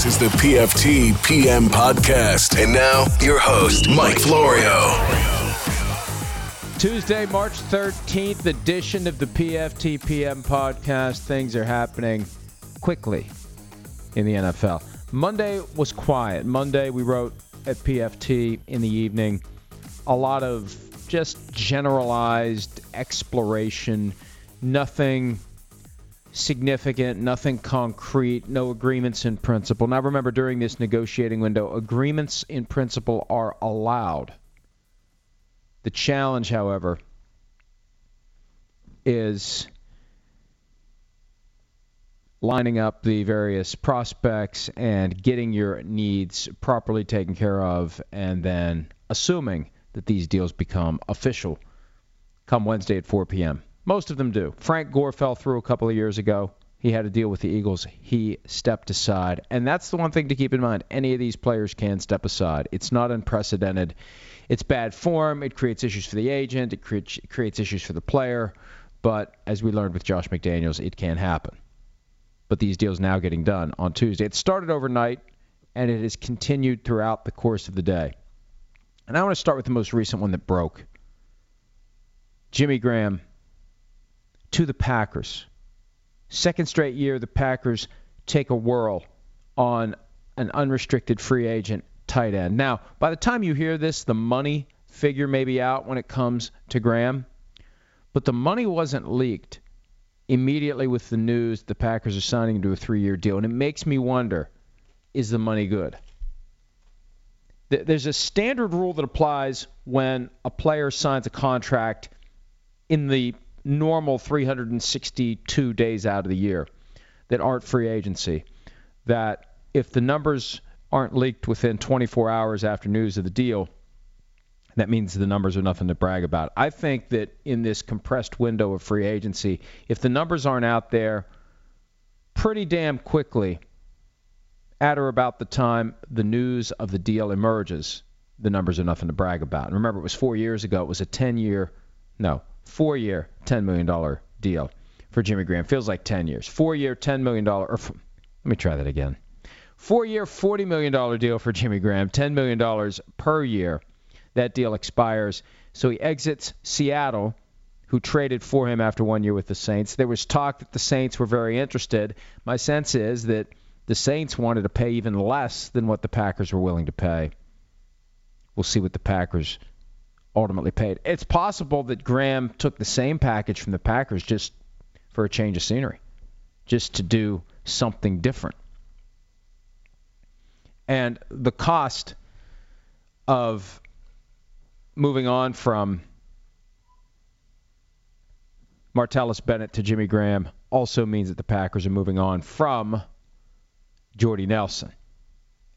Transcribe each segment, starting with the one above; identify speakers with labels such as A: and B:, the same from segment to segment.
A: This is the PFT PM podcast. And now, your host, Mike Florio.
B: Tuesday, March 13th edition of the PFT PM podcast. Things are happening quickly in the NFL. Monday was quiet. Monday, we wrote at PFT in the evening a lot of just generalized exploration, nothing significant, nothing concrete, no agreements in principle. Now, remember, during this negotiating window, agreements in principle are allowed. The challenge, however, is lining up the various prospects and getting your needs properly taken care of, and then assuming that these deals become official come Wednesday at 4 p.m. Most of them do. Frank Gore fell through a couple of years ago. He had to deal with the Eagles. He stepped aside. And that's the one thing to keep in mind. Any of these players can step aside. It's not unprecedented. It's bad form. It creates issues for the agent. It creates issues for the player. But as we learned with Josh McDaniels, it can happen. But these deals now getting done on Tuesday. It started overnight, and it has continued throughout the course of the day. And I want to start with the most recent one that broke. Jimmy Graham to the Packers. Second straight year, the Packers take a whirl on an unrestricted free agent tight end. Now, by the time you hear this, the money figure may be out when it comes to Graham, but the money wasn't leaked immediately with the news the Packers are signing to a three year deal. And it makes me wonder is the money good? There's a standard rule that applies when a player signs a contract in the normal 362 days out of the year that aren't free agency. That if the numbers aren't leaked within 24 hours after news of the deal, that means the numbers are nothing to brag about. I think that in this compressed window of free agency, if the numbers aren't out there pretty damn quickly, at or about the time the news of the deal emerges, the numbers are nothing to brag about. And remember, it was four years ago. It was a 10 year, no, four year, $10 million deal for Jimmy Graham. Feels like 10 years. Four year, $10 million, or let me try that again. Four year, $40 million deal for Jimmy Graham, $10 million per year. That deal expires. So he exits Seattle, who traded for him after one year with the Saints. There was talk that the Saints were very interested. My sense is that the Saints wanted to pay even less than what the Packers were willing to pay. We'll see what the Packers ultimately paid. It's possible that Graham took the same package from the Packers just for a change of scenery, just to do something different. And the cost of moving on from Martellus Bennett to Jimmy Graham also means that the Packers are moving on from Jordy Nelson.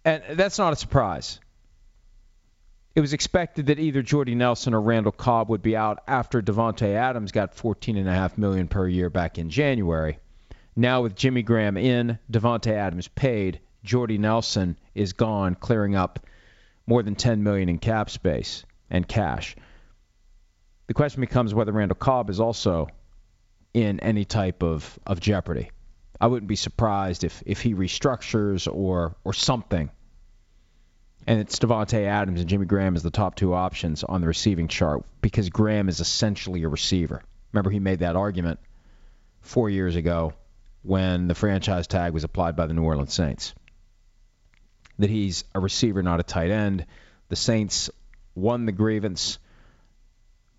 B: And that's not a surprise. It was expected that either Jordy Nelson or Randall Cobb would be out after Davante Adams got 14.5 million per year back in January. Now with Jimmy Graham in, Davante Adams paid, Jordy Nelson is gone, clearing up more than 10 million in cap space and cash. The question becomes whether Randall Cobb is also in any type of, of jeopardy. I wouldn't be surprised if, if he restructures or or something. And it's Davante Adams and Jimmy Graham as the top two options on the receiving chart because Graham is essentially a receiver. Remember he made that argument four years ago when the franchise tag was applied by the New Orleans Saints. That he's a receiver, not a tight end. The Saints won the grievance,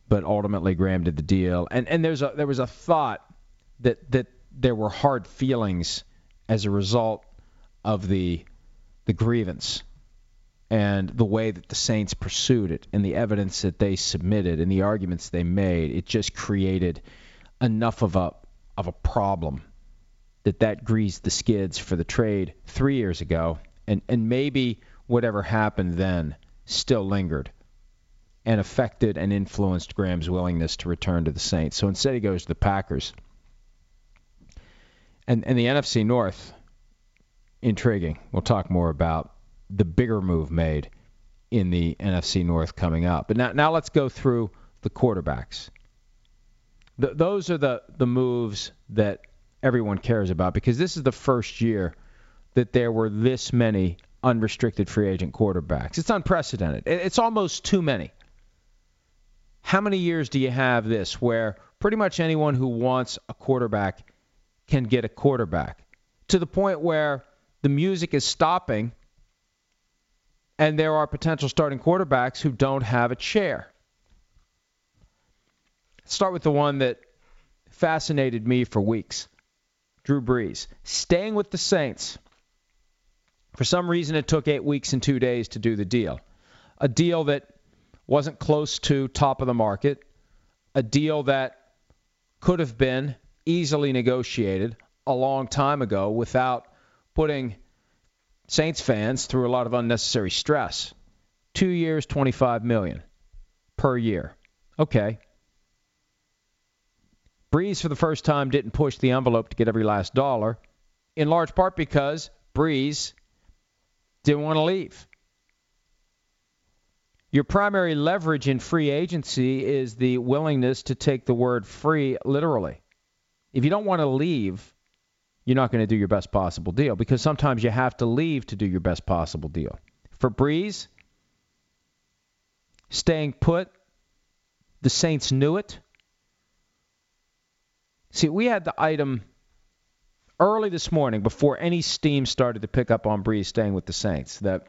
B: but ultimately Graham did the deal. And and there's a there was a thought that that there were hard feelings as a result of the the grievance and the way that the Saints pursued it and the evidence that they submitted and the arguments they made, it just created enough of a of a problem that that greased the skids for the trade three years ago, and, and maybe whatever happened then still lingered and affected and influenced Graham's willingness to return to the Saints. So instead, he goes to the Packers. And, and the NFC North, intriguing. We'll talk more about the bigger move made in the NFC North coming up. But now, now let's go through the quarterbacks. Those are the, the moves that everyone cares about because this is the first year that there were this many unrestricted free agent quarterbacks. It's unprecedented. It's almost too many. How many years do you have this where pretty much anyone who wants a quarterback can get a quarterback to the point where the music is stopping and there are potential starting quarterbacks who don't have a chair? start with the one that fascinated me for weeks Drew Brees. Staying with the Saints. For some reason, it took eight weeks and two days to do the deal. A deal that wasn't close to top of the market, a deal that could have been easily negotiated a long time ago without putting Saints fans through a lot of unnecessary stress. 2 years, 25 million per year. Okay. Brees for the first time didn't push the envelope to get every last dollar, in large part because Brees didn't want to leave. Your primary leverage in free agency is the willingness to take the word free literally. If you don't want to leave, you're not going to do your best possible deal because sometimes you have to leave to do your best possible deal. For Brees, staying put, the Saints knew it. See, we had the item early this morning before any steam started to pick up on Brees staying with the Saints that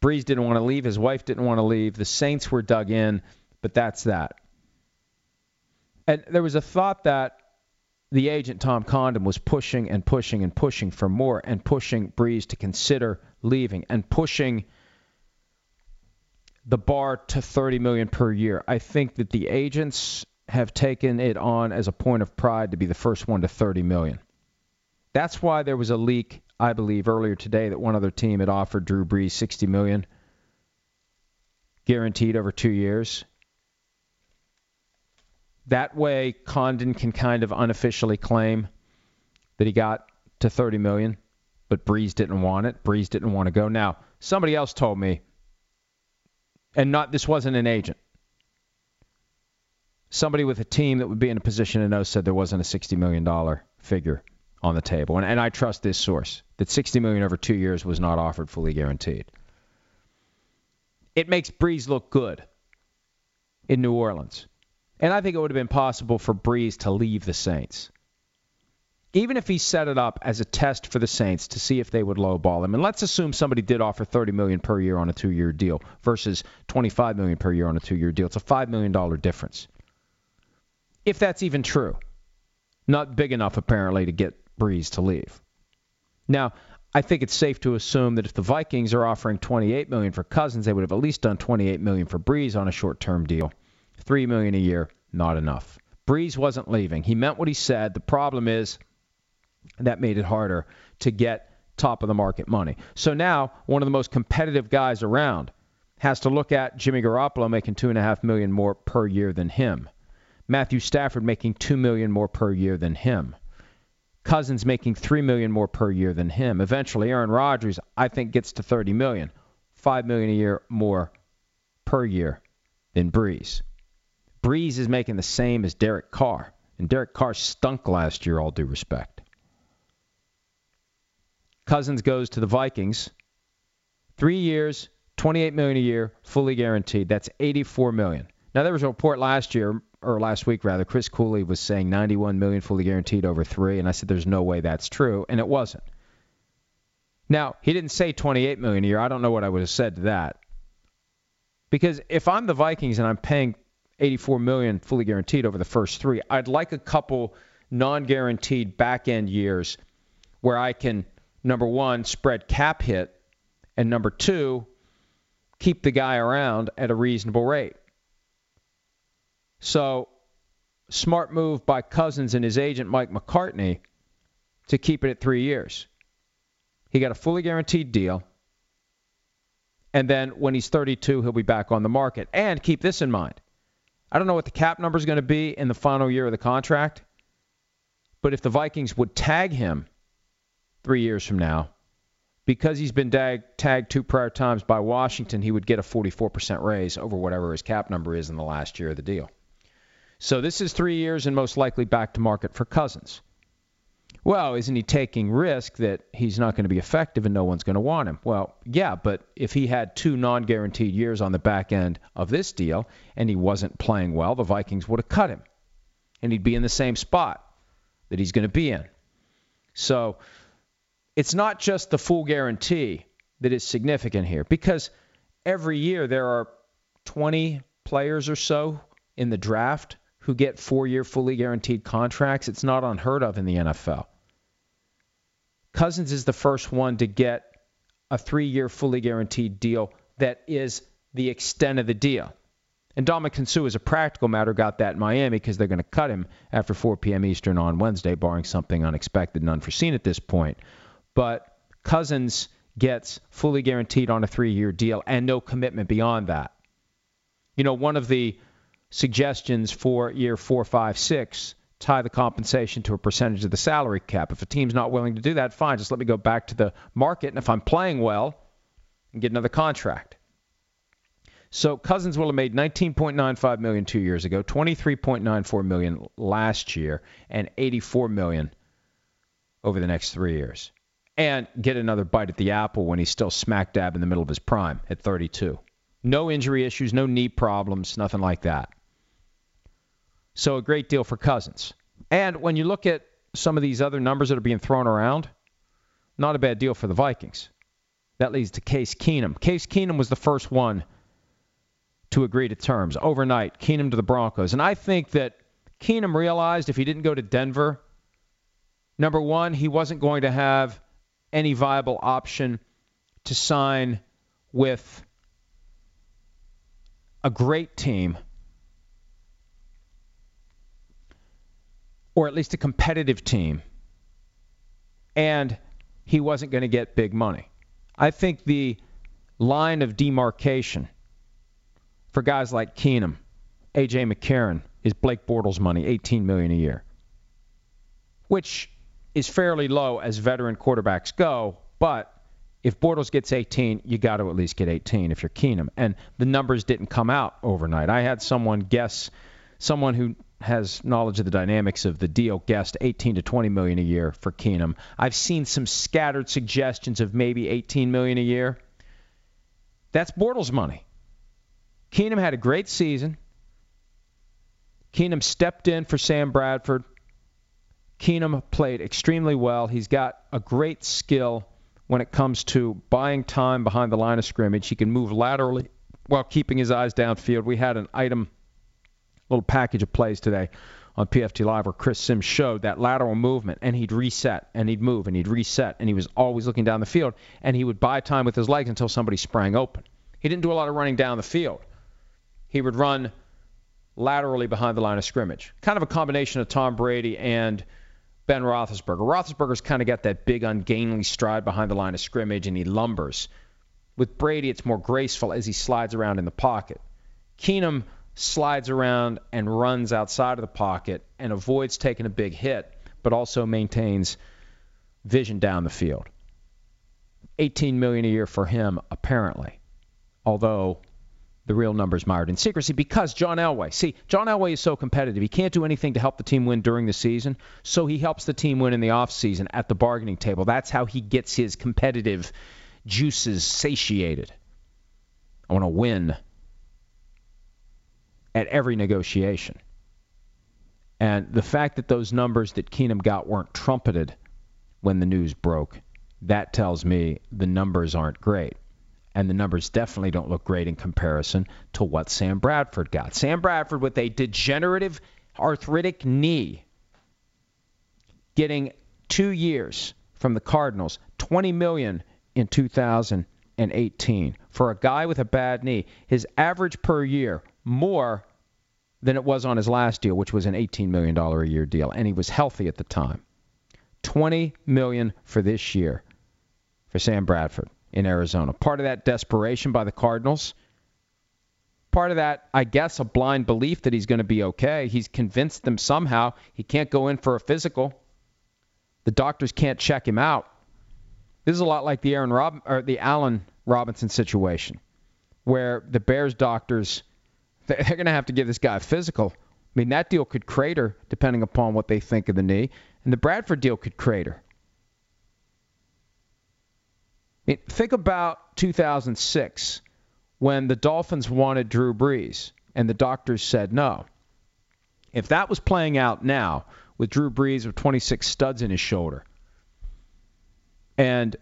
B: Brees didn't want to leave. His wife didn't want to leave. The Saints were dug in, but that's that. And there was a thought that the agent Tom Condon was pushing and pushing and pushing for more and pushing Brees to consider leaving and pushing the bar to 30 million per year. I think that the agents have taken it on as a point of pride to be the first one to 30 million. That's why there was a leak I believe earlier today that one other team had offered Drew Brees 60 million guaranteed over 2 years. That way Condon can kind of unofficially claim that he got to 30 million, but Brees didn't want it. Brees didn't want to go. Now, somebody else told me and not this wasn't an agent. Somebody with a team that would be in a position to know said there wasn't a $60 million figure on the table. And, and I trust this source that 60 million over two years was not offered fully guaranteed. It makes Brees look good in New Orleans. And I think it would have been possible for Brees to leave the Saints. Even if he set it up as a test for the Saints to see if they would lowball him, and let's assume somebody did offer 30 million per year on a two-year deal versus 25 million per year on a two-year deal, it's a five million dollar difference. If that's even true, not big enough apparently to get Brees to leave. Now, I think it's safe to assume that if the Vikings are offering 28 million for Cousins, they would have at least done 28 million for Brees on a short-term deal. 3 million a year, not enough. Brees wasn't leaving. He meant what he said. The problem is that made it harder to get top of the market money. So now one of the most competitive guys around has to look at Jimmy Garoppolo making two and a half million more per year than him. Matthew Stafford making two million more per year than him. Cousins making three million more per year than him. Eventually, Aaron Rodgers, I think, gets to 30 million, five million a year more per year than Brees. Brees is making the same as Derek Carr, and Derek Carr stunk last year. All due respect. Cousins goes to the Vikings. Three years, 28 million a year, fully guaranteed. That's 84 million. Now there was a report last year or last week rather, Chris Cooley was saying 91 million fully guaranteed over three, and I said there's no way that's true, and it wasn't. Now he didn't say 28 million a year. I don't know what I would have said to that, because if I'm the Vikings and I'm paying 84 million fully guaranteed over the first three, I'd like a couple non-guaranteed back-end years where I can number one spread cap hit, and number two keep the guy around at a reasonable rate. So, smart move by Cousins and his agent Mike McCartney to keep it at three years. He got a fully guaranteed deal. And then when he's 32, he'll be back on the market. And keep this in mind I don't know what the cap number is going to be in the final year of the contract, but if the Vikings would tag him three years from now, because he's been tag, tagged two prior times by Washington, he would get a 44% raise over whatever his cap number is in the last year of the deal. So this is three years and most likely back to market for Cousins. Well, isn't he taking risk that he's not going to be effective and no one's going to want him? Well, yeah, but if he had two non guaranteed years on the back end of this deal and he wasn't playing well, the Vikings would have cut him. And he'd be in the same spot that he's going to be in. So it's not just the full guarantee that is significant here because every year there are 20 players or so in the draft who get four year fully guaranteed contracts. It's not unheard of in the NFL. Cousins is the first one to get a three year fully guaranteed deal that is the extent of the deal. And Ndamukong Suh, as a practical matter, got that in Miami because they're going to cut him after 4 p.m. Eastern on Wednesday, barring something unexpected and unforeseen at this point. But Cousins gets fully guaranteed on a three year deal and no commitment beyond that. You know, one of the suggestions for year four, five, six tie the compensation to a percentage of the salary cap. If a team's not willing to do that, fine, just let me go back to the market, and if I'm playing well, and get another contract. So Cousins will have made 19.95 million two years ago, 23.94 million last year, and 84 million over the next three years, and get another bite at the apple when he's still smack dab in the middle of his prime at 32. No injury issues, no knee problems, nothing like that. So a great deal for Cousins. And when you look at some of these other numbers that are being thrown around, not a bad deal for the Vikings. That leads to Case Keenum. Case Keenum was the first one to agree to terms overnight. Keenum to the Broncos. And I think that Keenum realized if he didn't go to Denver, number one, he wasn't going to have any viable option to sign with a great team or at least a competitive team, and he wasn't going to get big money. I think the line of demarcation for guys like Keenum, AJ McCarron, is Blake Bortles money, 18 million a year, which is fairly low as veteran quarterbacks go, but if Bortles gets 18, you got to at least get 18 if you're Keenum. And the numbers didn't come out overnight. I had someone guess, someone who has knowledge of the dynamics of the deal, guessed 18 to 20 million a year for Keenum. I've seen some scattered suggestions of maybe 18 million a year. That's Bortles money. Keenum had a great season. Keenum stepped in for Sam Bradford. Keenum played extremely well. He's got a great skill when it comes to buying time behind the line of scrimmage. He can move laterally while keeping his eyes downfield. We had an item little package of plays today on PFT Live where Chris Sims showed that lateral movement and he'd reset and he'd move and he'd reset and he was always looking down the field and he would buy time with his legs until somebody sprang open. He didn't do a lot of running down the field. He would run laterally behind the line of scrimmage. Kind of a combination of Tom Brady and Ben Roethlisberger. Roethlisberger's kind of got that big ungainly stride behind the line of scrimmage and he lumbers. With Brady, it's more graceful as he slides around in the pocket. Keenum slides around and runs outside of the pocket and avoids taking a big hit, but also maintains vision down the field. 18 million a year for him, apparently. Although the real numbers mired in secrecy because John Elway. See, John Elway is so competitive. He can't do anything to help the team win during the season, so he helps the team win in the offseason at the bargaining table. That's how he gets his competitive juices satiated. I want to win at every negotiation. And the fact that those numbers that Keenum got weren't trumpeted when the news broke, that tells me the numbers aren't great. And the numbers definitely don't look great in comparison to what Sam Bradford got. Sam Bradford with a degenerative arthritic knee getting two years from the Cardinals, 20 million in 2018 for a guy with a bad knee. His average per year more than it was on his last deal, which was an $18 million a year deal, and he was healthy at the time. 20 million for this year for Sam Bradford in Arizona. Part of that desperation by the Cardinals. Part of that, I guess, a blind belief that he's going to be okay. He's convinced them somehow he can't go in for a physical. The doctors can't check him out. This is a lot like the Aaron Rob or the Allen Robinson situation, where the Bears doctors they're going to have to give this guy a physical. I mean, that deal could crater depending upon what they think of the knee, and the Bradford deal could crater. I mean, think about 2006 when the Dolphins wanted Drew Brees and the doctors said no. If that was playing out now with Drew Brees with 26 studs in his shoulder and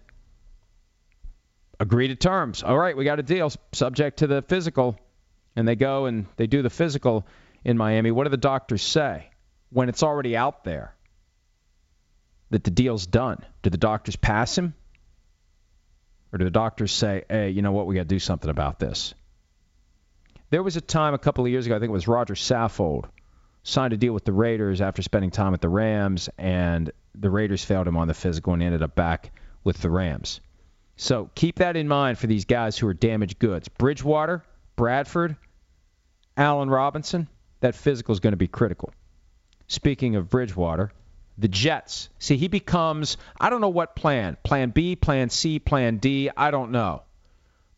B: agree to terms, all right, we got a deal subject to the physical, and they go and they do the physical in Miami, what do the doctors say when it's already out there that the deal's done? Do the doctors pass him? Or do the doctors say, hey, you know what, we got to do something about this? There was a time a couple of years ago, I think it was Rodger Saffold, signed a deal with the Raiders after spending time with the Rams, and the Raiders failed him on the physical and ended up back with the Rams. So keep that in mind for these guys who are damaged goods. Bridgewater, Bradford, Allen Robinson, that physical is going to be critical. Speaking of Bridgewater, the Jets. See, he becomes, I don't know what plan. Plan B, plan C, plan D, I don't know.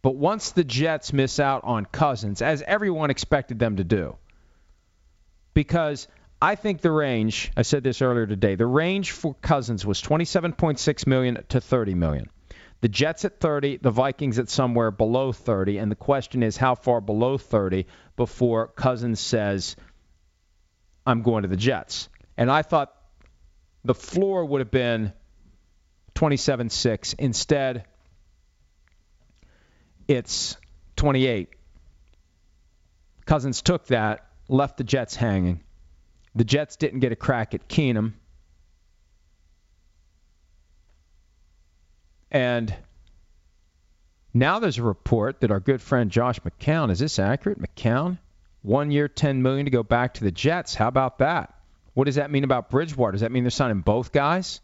B: But once the Jets miss out on Cousins, as everyone expected them to do, because I think the range, I said this earlier today, the range for Cousins was 27.6 million to 30 million. The Jets at 30, the Vikings at somewhere below 30, and the question is how far below 30 before Cousins says, I'm going to the Jets. And I thought the floor would have been 27-6. Instead, it's 28. Cousins took that, left the Jets hanging. The Jets didn't get a crack at Keenum. And now there's a report that our good friend Josh McCown, is this accurate? McCown, one year, 10 million to go back to the Jets. How about that? What does that mean about Bridgewater? Does that mean they're signing both guys?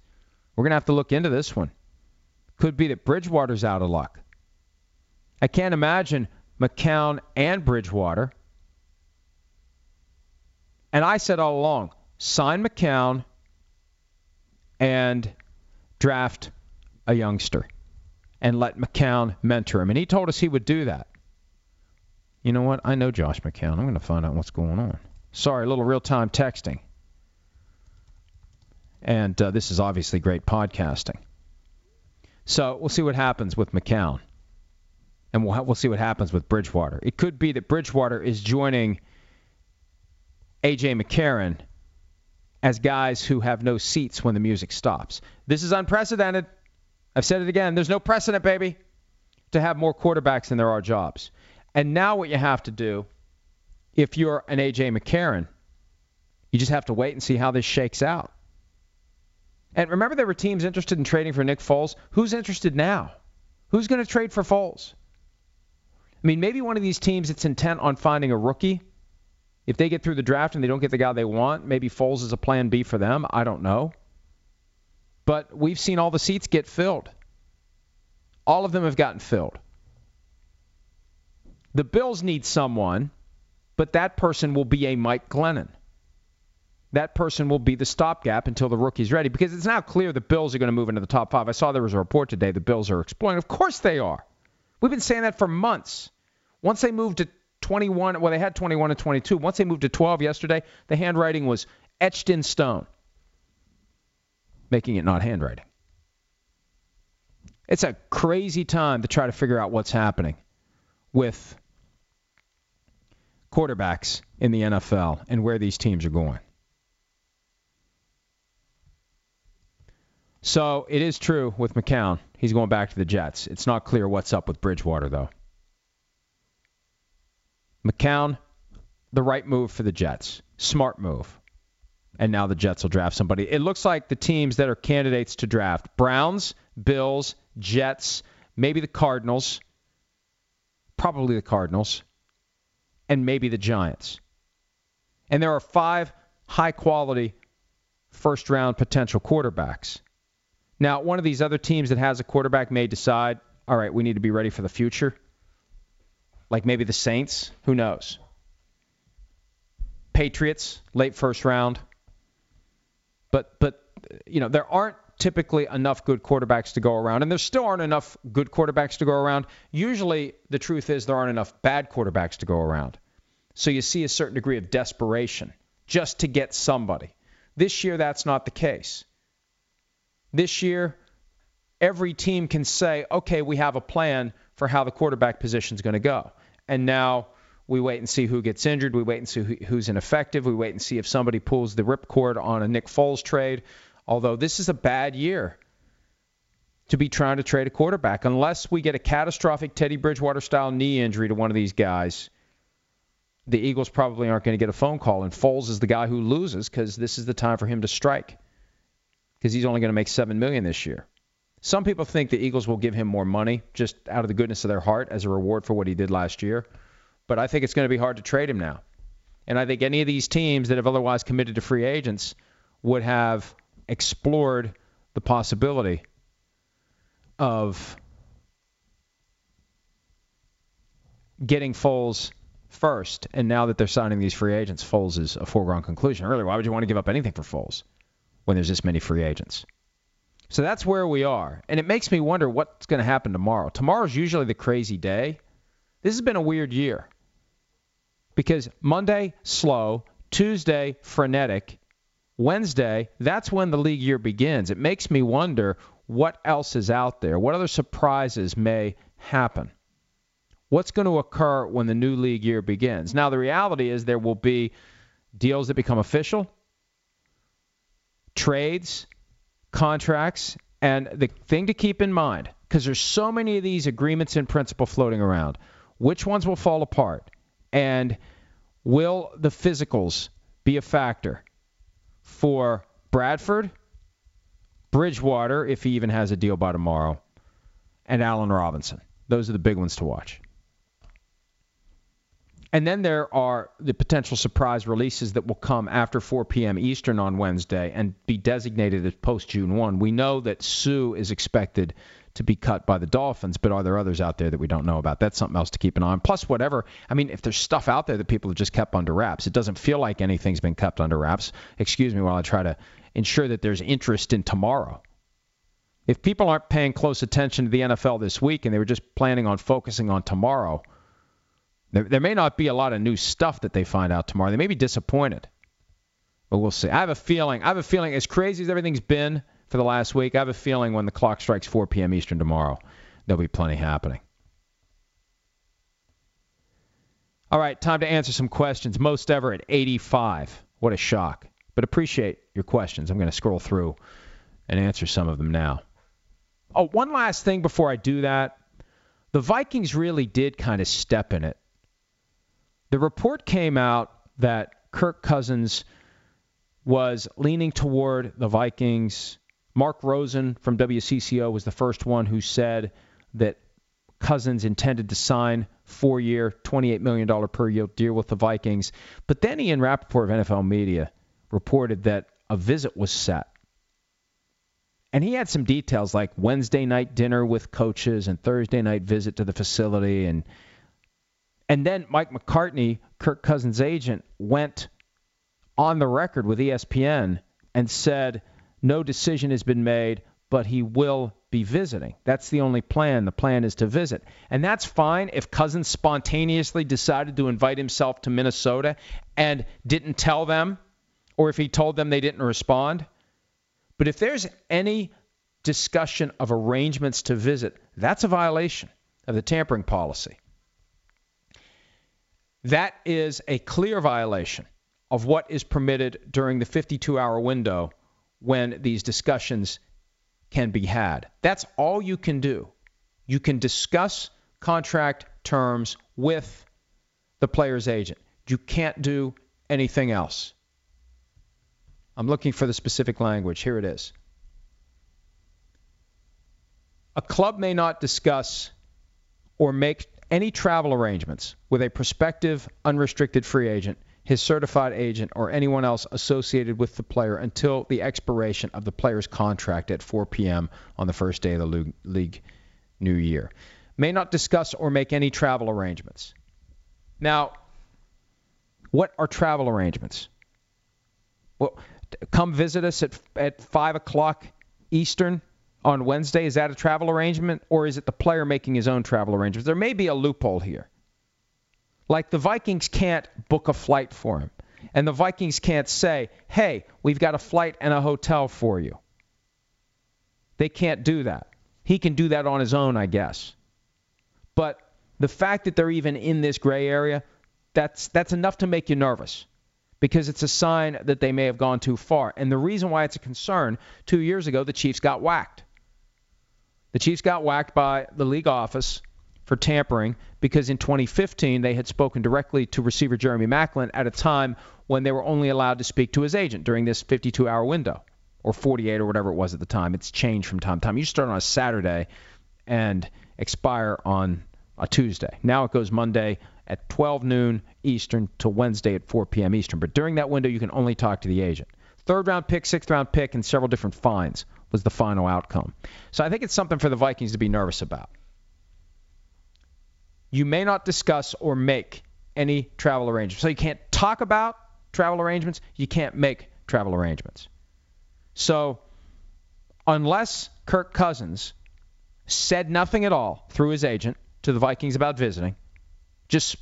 B: We're going to have to look into this one. Could be that Bridgewater's out of luck. I can't imagine McCown and Bridgewater. And I said all along, sign McCown and draft a youngster and let McCown mentor him. And he told us he would do that. You know what? I know Josh McCown. I'm going to find out what's going on. Sorry, a little real time texting. And uh, this is obviously great podcasting. So we'll see what happens with McCown. And we'll, we'll see what happens with Bridgewater. It could be that Bridgewater is joining A.J. McCarron as guys who have no seats when the music stops. This is unprecedented. I've said it again. There's no precedent, baby, to have more quarterbacks than there are jobs. And now what you have to do, if you're an A.J. McCarron, you just have to wait and see how this shakes out. And remember, there were teams interested in trading for Nick Foles. Who's interested now? Who's going to trade for Foles? I mean, maybe one of these teams that's intent on finding a rookie. If they get through the draft and they don't get the guy they want, maybe Foles is a plan B for them. I don't know. But we've seen all the seats get filled. All of them have gotten filled. The Bills need someone, but that person will be a Mike Glennon that person will be the stopgap until the rookie's ready because it's now clear the Bills are going to move into the top five. I saw there was a report today the Bills are exploring. Of course they are. We've been saying that for months. Once they moved to 21, well, they had 21 and 22. Once they moved to 12 yesterday, the handwriting was etched in stone, making it not handwriting. It's a crazy time to try to figure out what's happening with quarterbacks in the NFL and where these teams are going. So it is true with McCown. He's going back to the Jets. It's not clear what's up with Bridgewater, though. McCown, the right move for the Jets. Smart move. And now the Jets will draft somebody. It looks like the teams that are candidates to draft Browns, Bills, Jets, maybe the Cardinals, probably the Cardinals, and maybe the Giants. And there are five high quality first round potential quarterbacks. Now, one of these other teams that has a quarterback may decide, all right, we need to be ready for the future. Like maybe the Saints. Who knows? Patriots, late first round. But but you know, there aren't typically enough good quarterbacks to go around, and there still aren't enough good quarterbacks to go around. Usually, the truth is there aren't enough bad quarterbacks to go around. So you see a certain degree of desperation just to get somebody. This year, that's not the case. This year, every team can say, okay, we have a plan for how the quarterback position is going to go. And now we wait and see who gets injured. We wait and see who's ineffective. We wait and see if somebody pulls the ripcord on a Nick Foles trade. Although this is a bad year to be trying to trade a quarterback. Unless we get a catastrophic Teddy Bridgewater style knee injury to one of these guys, the Eagles probably aren't going to get a phone call. And Foles is the guy who loses because this is the time for him to strike because he's only going to make 7 million this year. Some people think the Eagles will give him more money just out of the goodness of their heart as a reward for what he did last year. But I think it's going to be hard to trade him now. And I think any of these teams that have otherwise committed to free agents would have explored the possibility of getting Foles first. And now that they're signing these free agents, Foles is a foregone conclusion. Really, why would you want to give up anything for Foles when there's this many free agents? So that's where we are. And it makes me wonder what's going to happen tomorrow. Tomorrow's usually the crazy day. This has been a weird year because Monday, slow, Tuesday, frenetic, Wednesday, that's when the league year begins. It makes me wonder what else is out there. What other surprises may happen? What's going to occur when the new league year begins? Now, the reality is there will be deals that become official, trades, contracts, and the thing to keep in mind, because there's so many of these agreements in principle floating around, which ones will fall apart? And will the physicals be a factor? for Bradford, Bridgewater, if he even has a deal by tomorrow, and Allen Robinson. Those are the big ones to watch. And then there are the potential surprise releases that will come after 4 p.m. Eastern on Wednesday and be designated as post June 1. We know that Suh is expected to be cut by the Dolphins, but are there others out there that we don't know about? That's something else to keep an eye on. Plus, whatever, I mean, if there's stuff out there that people have just kept under wraps, it doesn't feel like anything's been kept under wraps. Excuse me while I try to ensure that there's interest in tomorrow. If people aren't paying close attention to the NFL this week and they were just planning on focusing on tomorrow, there, there may not be a lot of new stuff that they find out tomorrow. They may be disappointed. But we'll see. I have a feeling, I have a feeling as crazy as everything's been, for the last week. I have a feeling when the clock strikes 4 p.m. Eastern tomorrow, there'll be plenty happening. All right, time to answer some questions. Most ever at 85. What a shock. But appreciate your questions. I'm going to scroll through and answer some of them now. Oh, one last thing before I do that. The Vikings really did kind of step in it. The report came out that Kirk Cousins was leaning toward the Vikings Mark Rosen from WCCO was the first one who said that Cousins intended to sign four-year, $28 million per year deal with the Vikings. But then Ian Rapoport of NFL Media reported that a visit was set. And he had some details like Wednesday night dinner with coaches and Thursday night visit to the facility and and then Mike McCartney, Kirk Cousins' agent, went on the record with ESPN and said no decision has been made, but he will be visiting. That's the only plan. The plan is to visit. And that's fine if Cousins spontaneously decided to invite himself to Minnesota and didn't tell them, or if he told them they didn't respond. But if there's any discussion of arrangements to visit, that's a violation of the tampering policy. That is a clear violation of what is permitted during the 52 hour window when these discussions can be had. That's all you can do. You can discuss contract terms with the player's agent. You can't do anything else. I'm looking for the specific language. Here it is. A club may not discuss or make any travel arrangements with a prospective unrestricted free agent his certified agent, or anyone else associated with the player until the expiration of the player's contract at 4 p.m. on the first day of the league new year. May not discuss or make any travel arrangements. Now, what are travel arrangements? Well, come visit us at, at 5 o'clock Eastern on Wednesday. Is that a travel arrangement, or is it the player making his own travel arrangements? There may be a loophole here. Like the Vikings can't book a flight for him. And the Vikings can't say, hey, we've got a flight and a hotel for you. They can't do that. He can do that on his own, I guess. But the fact that they're even in this gray area, that's that's enough to make you nervous because it's a sign that they may have gone too far. And the reason why it's a concern, 2 years ago the Chiefs got whacked. The Chiefs got whacked by the league office for tampering because in 2015 they had spoken directly to receiver Jeremy Maclin at a time when they were only allowed to speak to his agent during this 52 hour window or 48 or whatever it was at the time. It's changed from time to time. You start on a Saturday and expire on a Tuesday. Now it goes Monday at 12 noon Eastern to Wednesday at 4 p.m. Eastern. But during that window, you can only talk to the agent. Third round pick, sixth round pick, and several different fines was the final outcome. So I think it's something for the Vikings to be nervous about. You may not discuss or make any travel arrangements. So you can't talk about travel arrangements, you can't make travel arrangements. So unless Kirk Cousins said nothing at all through his agent to the Vikings about visiting, just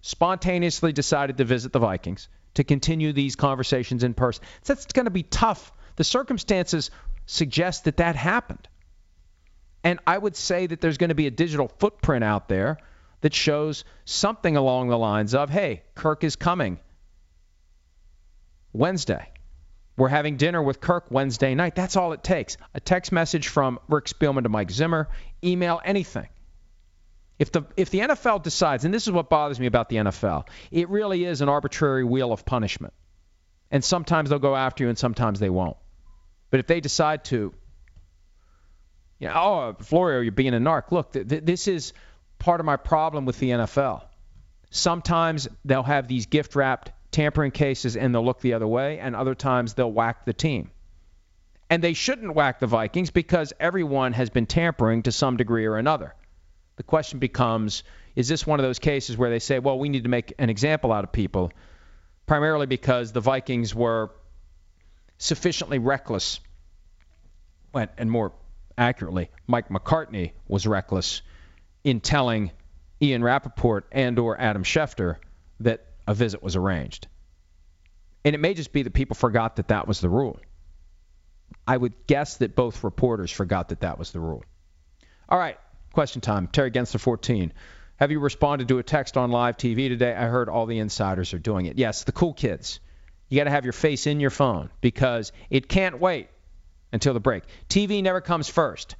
B: spontaneously decided to visit the Vikings to continue these conversations in person. That's going to be tough. The circumstances suggest that that happened. And I would say that there's going to be a digital footprint out there that shows something along the lines of, hey, Kirk is coming Wednesday. We're having dinner with Kirk Wednesday night. That's all it takes. A text message from Rick Spielman to Mike Zimmer, email, anything. If the if the NFL decides, and this is what bothers me about the NFL, it really is an arbitrary wheel of punishment. And sometimes they'll go after you and sometimes they won't. But if they decide to, you know, oh, Florio, you're being a narc. Look, th- th- this is part of my problem with the NFL. Sometimes they'll have these gift wrapped tampering cases and they'll look the other way, and other times they'll whack the team. And they shouldn't whack the Vikings because everyone has been tampering to some degree or another. The question becomes is this one of those cases where they say, well, we need to make an example out of people, primarily because the Vikings were sufficiently reckless, and more accurately, Mike McCartney was reckless in telling Ian Rapoport and or Adam Schefter that a visit was arranged. And it may just be that people forgot that that was the rule. I would guess that both reporters forgot that that was the rule. All right, question time. Terry Genster 14. Have you responded to a text on live TV today? I heard all the insiders are doing it. Yes, the cool kids. You got to have your face in your phone because it can't wait until the break. TV never comes first.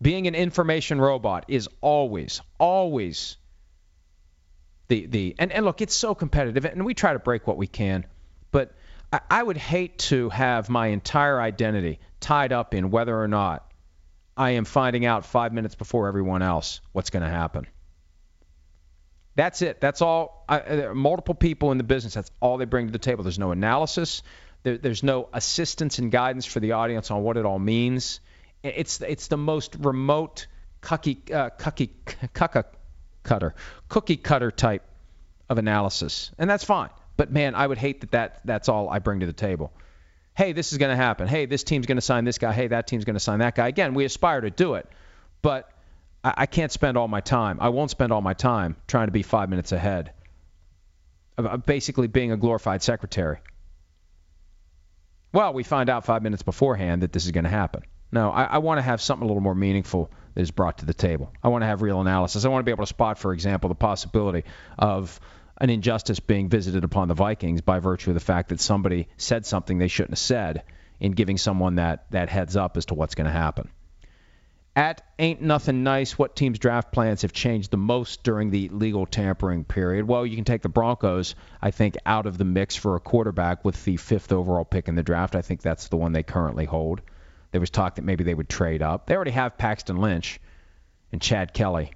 B: Being an information robot is always, always the the and, and look, it's so competitive, and we try to break what we can, but I, I would hate to have my entire identity tied up in whether or not I am finding out five minutes before everyone else what's going to happen. That's it. That's all. I, uh, are multiple people in the business. That's all they bring to the table. There's no analysis. There, there's no assistance and guidance for the audience on what it all means. It's it's the most remote cookie uh, cookie cucka cutter, cookie cutter type of analysis, and that's fine. But man, I would hate that, that that's all I bring to the table. Hey, this is going to happen. Hey, this team's going to sign this guy. Hey, that team's going to sign that guy. Again, we aspire to do it, but I, I can't spend all my time. I won't spend all my time trying to be five minutes ahead. Of basically being a glorified secretary. Well, we find out five minutes beforehand that this is going to happen. No, I, I want to have something a little more meaningful that is brought to the table. I want to have real analysis. I want to be able to spot, for example, the possibility of an injustice being visited upon the Vikings by virtue of the fact that somebody said something they shouldn't have said in giving someone that, that heads up as to what's going to happen. At Ain't Nothing Nice, what team's draft plans have changed the most during the legal tampering period? Well, you can take the Broncos, I think, out of the mix for a quarterback with the fifth overall pick in the draft. I think that's the one they currently hold. There was talk that maybe they would trade up. They already have Paxton Lynch and Chad Kelly.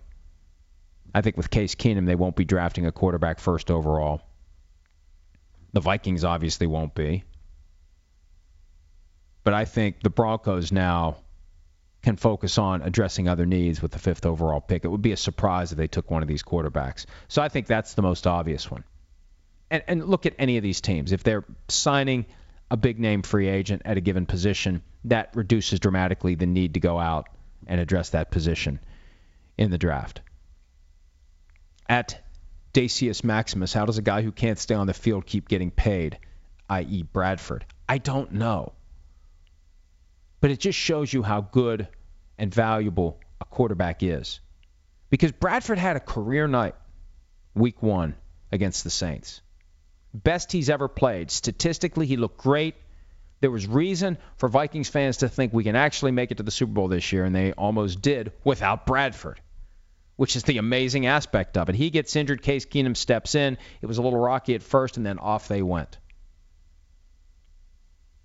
B: I think with Case Keenum, they won't be drafting a quarterback first overall. The Vikings obviously won't be. But I think the Broncos now can focus on addressing other needs with the fifth overall pick. It would be a surprise if they took one of these quarterbacks. So I think that's the most obvious one. And, and look at any of these teams. If they're signing a big name free agent at a given position, that reduces dramatically the need to go out and address that position in the draft. At Dacius Maximus, how does a guy who can't stay on the field keep getting paid, i.e., Bradford? I don't know. But it just shows you how good and valuable a quarterback is. Because Bradford had a career night week one against the Saints. Best he's ever played. Statistically, he looked great. There was reason for Vikings fans to think we can actually make it to the Super Bowl this year, and they almost did without Bradford, which is the amazing aspect of it. He gets injured, Case Keenum steps in. It was a little rocky at first, and then off they went.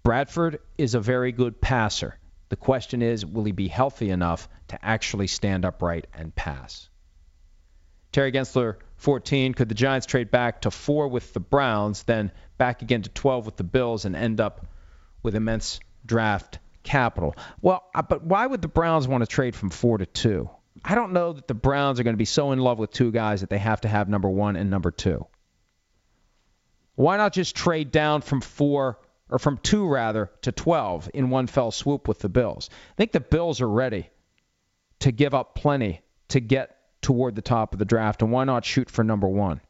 B: Bradford is a very good passer. The question is, will he be healthy enough to actually stand upright and pass? Terry Gensler, 14. Could the Giants trade back to four with the Browns, then back again to 12 with the Bills, and end up with immense draft capital? Well, uh, but why would the Browns want to trade from four to two? I don't know that the Browns are going to be so in love with two guys that they have to have number one and number two. Why not just trade down from four or from two rather to 12 in one fell swoop with the Bills. I think the Bills are ready to give up plenty to get toward the top of the draft, and why not shoot for number one?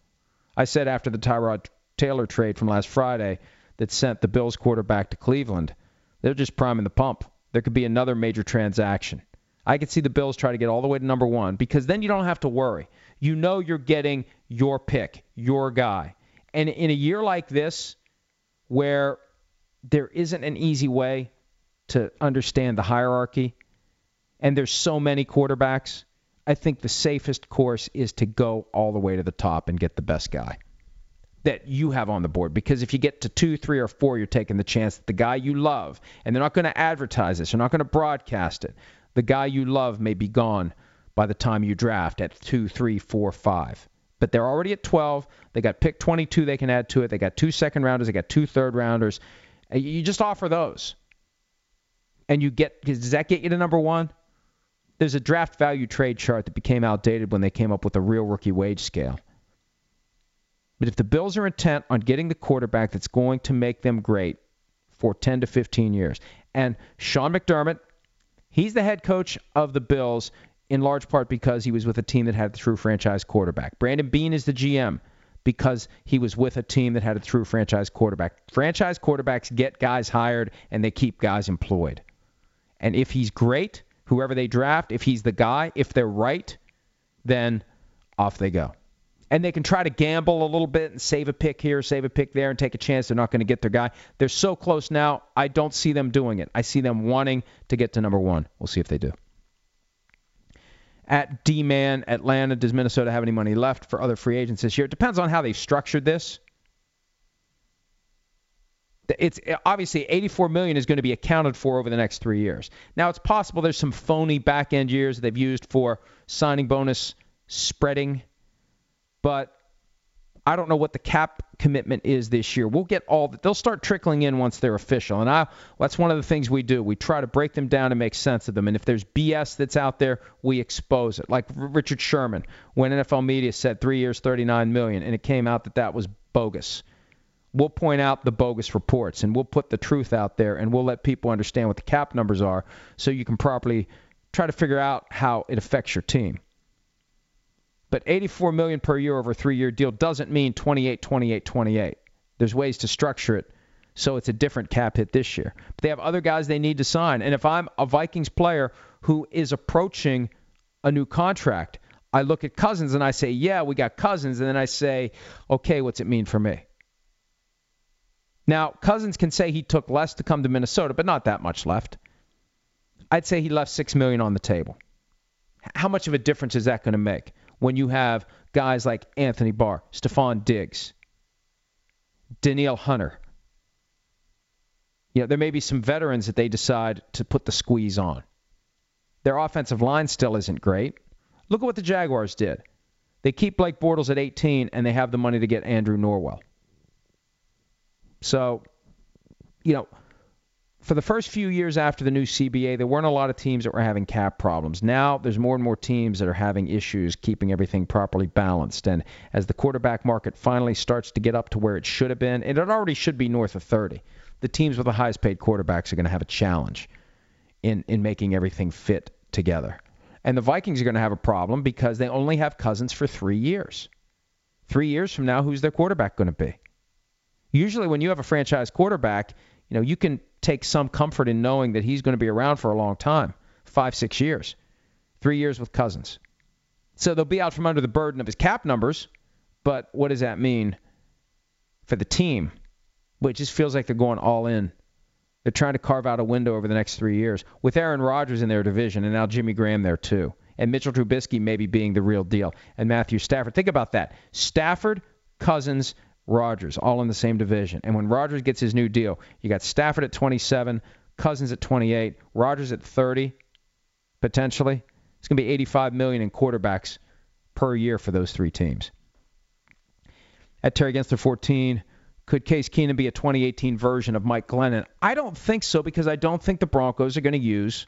B: I said after the Tyrod Taylor trade from last Friday that sent the Bills quarterback to Cleveland, they're just priming the pump. There could be another major transaction. I could see the Bills try to get all the way to number one because then you don't have to worry. You know you're getting your pick, your guy. And in a year like this, where there isn't an easy way to understand the hierarchy, and there's so many quarterbacks. I think the safest course is to go all the way to the top and get the best guy that you have on the board. Because if you get to two, three, or four, you're taking the chance that the guy you love, and they're not going to advertise this, they're not going to broadcast it. The guy you love may be gone by the time you draft at two, three, four, five. But they're already at 12. They got pick 22 they can add to it. They got two second rounders. They got two third rounders. You just offer those. And you get, does that get you to number one? There's a draft value trade chart that became outdated when they came up with a real rookie wage scale. But if the Bills are intent on getting the quarterback that's going to make them great for 10 to 15 years, and Sean McDermott, he's the head coach of the Bills in large part because he was with a team that had a true franchise quarterback. Brandon Beane is the GM because he was with a team that had a true franchise quarterback. Franchise quarterbacks get guys hired and they keep guys employed. And if he's great, whoever they draft, if he's the guy, if they're right, then off they go. And they can try to gamble a little bit and save a pick here, save a pick there, and take a chance they're not going to get their guy. They're so close now, I don't see them doing it. I see them wanting to get to number one. We'll see if they do at D Man Atlanta. Does Minnesota have any money left for other free agents this year? It depends on how they've structured this. It's eh, obviously 84 million is going to be accounted for over the next three years. Now it's possible there's some phony back end years they've used for signing bonus spreading, but I don't know what the cap commitment is this year. We'll get all that. They'll start trickling in once they're official. And I, that's one of the things we do. We try to break them down and make sense of them. And if there's BS that's out there, we expose it. Like Richard Sherman, when NFL media said three years, 39 million, and it came out that that was bogus. We'll point out the bogus reports and we'll put the truth out there and we'll let people understand what the cap numbers are so you can properly try to figure out how it affects your team. But 84 million per year over a three-year deal doesn't mean 28, 28, 28. There's ways to structure it so it's a different cap hit this year. But they have other guys they need to sign. And if I'm a Vikings player who is approaching a new contract, I look at Cousins and I say, yeah, we got Cousins. And then I say, okay, what's it mean for me? Now, Cousins can say he took less to come to Minnesota, but not that much left. I'd say he left 6 million on the table. How much of a difference is that going to make? when you have guys like Anthony Barr, Stefon Diggs, Danielle Hunter. You know, there may be some veterans that they decide to put the squeeze on. Their offensive line still isn't great. Look at what the Jaguars did. They keep Blake Bortles at 18, and they have the money to get Andrew Norwell. So, you know, for the first few years after the new CBA, there weren't a lot of teams that were having cap problems. Now there's more and more teams that are having issues keeping everything properly balanced. And as the quarterback market finally starts to get up to where it should have been, and it already should be north of 30, the teams with the highest paid quarterbacks are going to have a challenge in, in making everything fit together. And the Vikings are going to have a problem because they only have Cousins for three years. Three years from now, who's their quarterback going to be? Usually, when you have a franchise quarterback, you know you can take some comfort in knowing that he's going to be around for a long time five, six years, three years with Cousins. So they'll be out from under the burden of his cap numbers, but what does that mean for the team? Well, it just feels like they're going all in. They're trying to carve out a window over the next three years with Aaron Rodgers in their division and now Jimmy Graham there too. And Mitchell Trubisky maybe being the real deal. And Matthew Stafford. Think about that. Stafford, Cousins, Rodgers, all in the same division. And when Rodgers gets his new deal, you got Stafford at 27, Cousins at 28, Rodgers at 30, potentially. It's going to be 85 million in quarterbacks per year for those three teams. At Terry Gensler 14, could Case Keenum be a 2018 version of Mike Glennon? I don't think so because I don't think the Broncos are going to use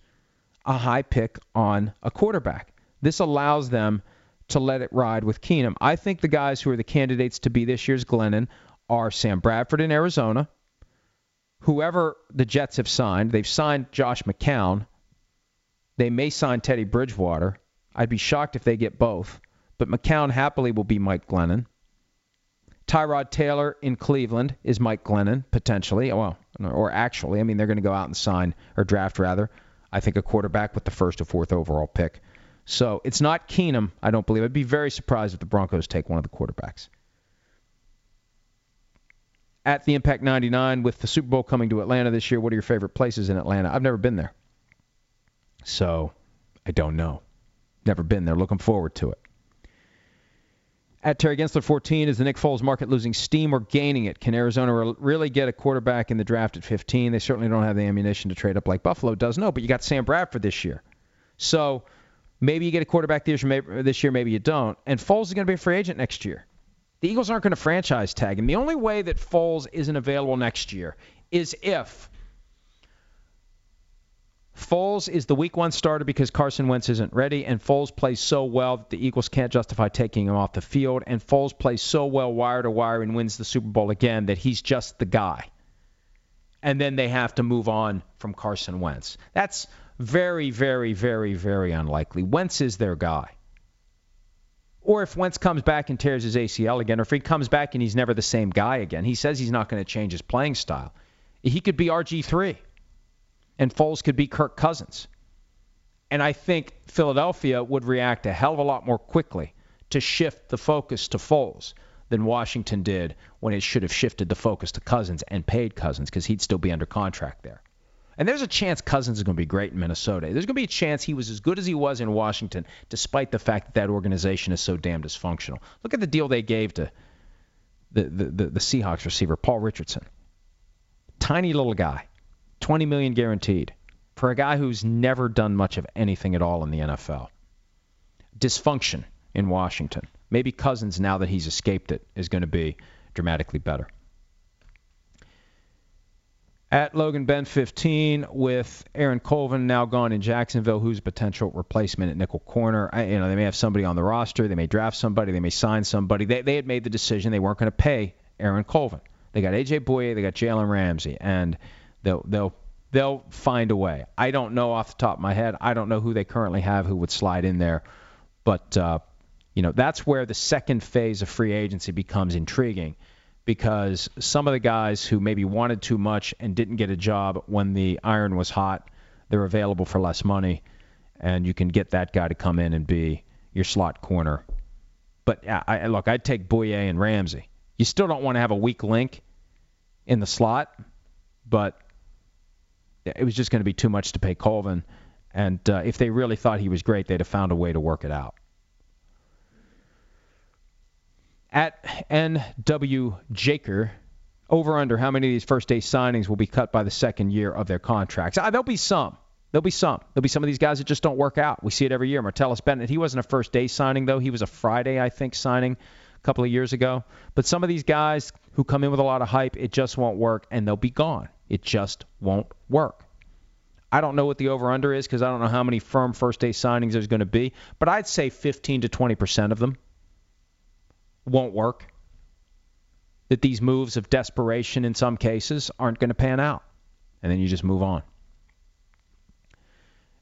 B: a high pick on a quarterback. This allows them to let it ride with Keenum. I think the guys who are the candidates to be this year's Glennon are Sam Bradford in Arizona, whoever the Jets have signed. They've signed Josh McCown. They may sign Teddy Bridgewater. I'd be shocked if they get both. But McCown happily will be Mike Glennon. Tyrod Taylor in Cleveland is Mike Glennon, potentially. Oh, well, or actually, I mean, they're going to go out and sign, or draft rather, I think a quarterback with the first or fourth overall pick. So it's not Keenum, I don't believe. I'd be very surprised if the Broncos take one of the quarterbacks. At the Impact 99, with the Super Bowl coming to Atlanta this year, what are your favorite places in Atlanta? I've never been there. So I don't know. Never been there. Looking forward to it. At Terry Gensler 14, is the Nick Foles market losing steam or gaining it? Can Arizona really get a quarterback in the draft at 15? They certainly don't have the ammunition to trade up like Buffalo does. No, but you got Sam Bradford this year. So Maybe you get a quarterback this year, maybe, this year, maybe you don't. And Foles is going to be a free agent next year. The Eagles aren't going to franchise tag him. The only way that Foles isn't available next year is if Foles is the week one starter because Carson Wentz isn't ready, and Foles plays so well that the Eagles can't justify taking him off the field, and Foles plays so well wire to wire and wins the Super Bowl again that he's just the guy. And then they have to move on from Carson Wentz. That's very, very, very, very unlikely. Wentz is their guy. Or if Wentz comes back and tears his ACL again, or if he comes back and he's never the same guy again, he says he's not going to change his playing style. He could be RG3, and Foles could be Kirk Cousins. And I think Philadelphia would react a hell of a lot more quickly to shift the focus to Foles than Washington did when it should have shifted the focus to Cousins and paid Cousins because he'd still be under contract there. And there's a chance Cousins is going to be great in Minnesota. There's going to be a chance he was as good as he was in Washington, despite the fact that that organization is so damn dysfunctional. Look at the deal they gave to the, the, the, the Seahawks receiver, Paul Richardson. Tiny little guy, 20 million guaranteed for a guy who's never done much of anything at all in the NFL. Dysfunction in Washington. Maybe Cousins, now that he's escaped it, is going to be dramatically better at Logan Ben 15 with Aaron Colvin now gone in Jacksonville, who's a potential replacement at nickel corner. I, you know, they may have somebody on the roster, they may draft somebody, they may sign somebody. They, they had made the decision they weren't going to pay Aaron Colvin. They got AJ Bouye, they got Jalen Ramsey, and they'll they'll they'll find a way. I don't know off the top of my head. I don't know who they currently have who would slide in there, but uh, you know that's where the second phase of free agency becomes intriguing because some of the guys who maybe wanted too much and didn't get a job when the iron was hot, they're available for less money, and you can get that guy to come in and be your slot corner. But I, look, I'd take Bouye and Ramsey. You still don't want to have a weak link in the slot, but it was just going to be too much to pay Colvin. And uh, if they really thought he was great, they'd have found a way to work it out. At NW Jaker, over under how many of these first day signings will be cut by the second year of their contracts. Uh, there'll be some. There'll be some. There'll be some of these guys that just don't work out. We see it every year. Martellus Bennett, he wasn't a first day signing though. He was a Friday, I think, signing a couple of years ago. But some of these guys who come in with a lot of hype, it just won't work, and they'll be gone. It just won't work. I don't know what the over under is because I don't know how many firm first day signings there's going to be, but I'd say 15 to 20 percent of them won't work. That these moves of desperation in some cases aren't going to pan out, and then you just move on.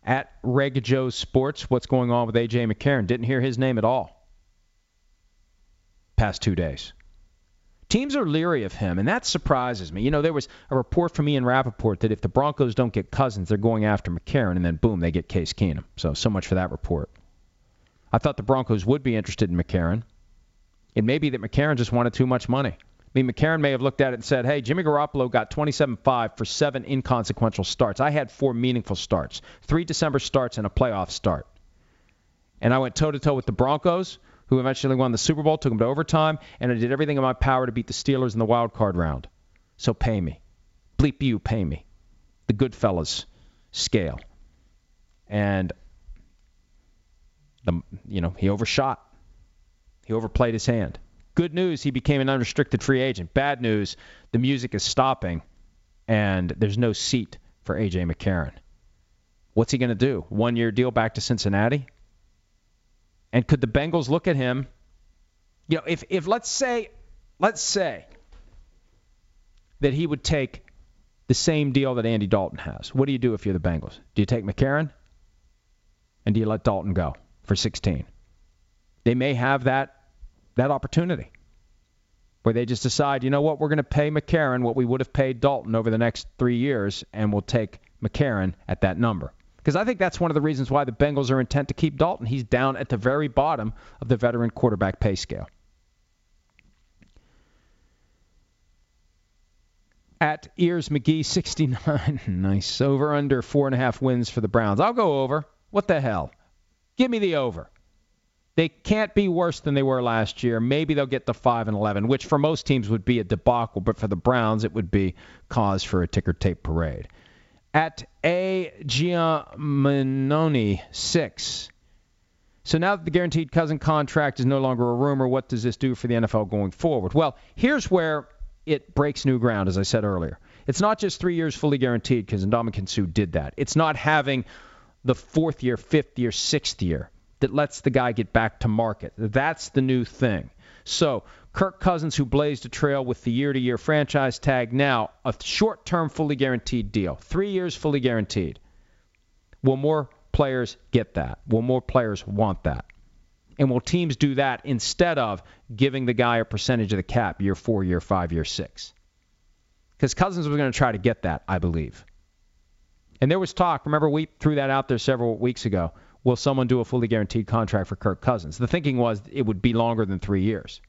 B: At Reg Joe Sports, what's going on with AJ McCarron? Didn't hear his name at all. Past two days. Teams are leery of him, and that surprises me. You know, there was a report from Ian Rapoport that if the Broncos don't get Cousins, they're going after McCarron, and then boom, they get Case Keenum. So, so much for that report. I thought the Broncos would be interested in McCarron. It may be that McCarron just wanted too much money. I mean, McCarron may have looked at it and said, hey, Jimmy Garoppolo got 27-5 for seven inconsequential starts. I had four meaningful starts, three December starts, and a playoff start. And I went toe-to-toe with the Broncos who eventually won the Super Bowl, took them to overtime, and I did everything in my power to beat the Steelers in the wild card round. So pay me. Bleep you, pay me. The Goodfellas scale. And the you know, he overshot. He overplayed his hand. Good news, he became an unrestricted free agent. Bad news, the music is stopping and there's no seat for AJ McCarron. What's he going to do? One year deal back to Cincinnati? And could the Bengals look at him? You know, if if let's say let's say that he would take the same deal that Andy Dalton has. What do you do if you're the Bengals? Do you take McCarron? And do you let Dalton go for 16? They may have that that opportunity where they just decide, you know what, we're going to pay McCarron what we would have paid Dalton over the next three years, and we'll take McCarron at that number. Because I think that's one of the reasons why the Bengals are intent to keep Dalton. He's down at the very bottom of the veteran quarterback pay scale. At Ears McGee 69. nice. Over under four and a half wins for the Browns. I'll go over. What the hell? Give me the over. They can't be worse than they were last year. Maybe they'll get to 5 and 11, which for most teams would be a debacle, but for the Browns it would be cause for a ticker tape parade at A. Giaminoni 6. So now that the guaranteed cousin contract is no longer a rumor, what does this do for the NFL going forward? Well, here's where it breaks new ground, as I said earlier. It's not just three years fully guaranteed because Ndamukong Suh did that. It's not having the fourth year, fifth year, sixth year that lets the guy get back to market. That's the new thing. So Kirk Cousins, who blazed a trail with the year to year franchise tag, now a short term, fully guaranteed deal. Three years fully guaranteed. Will more players get that? Will more players want that? And will teams do that instead of giving the guy a percentage of the cap year four, year five, year six? Because Cousins was going to try to get that, I believe. And there was talk, remember, we threw that out there several weeks ago. Will someone do a fully guaranteed contract for Kirk Cousins? The thinking was it would be longer than three years.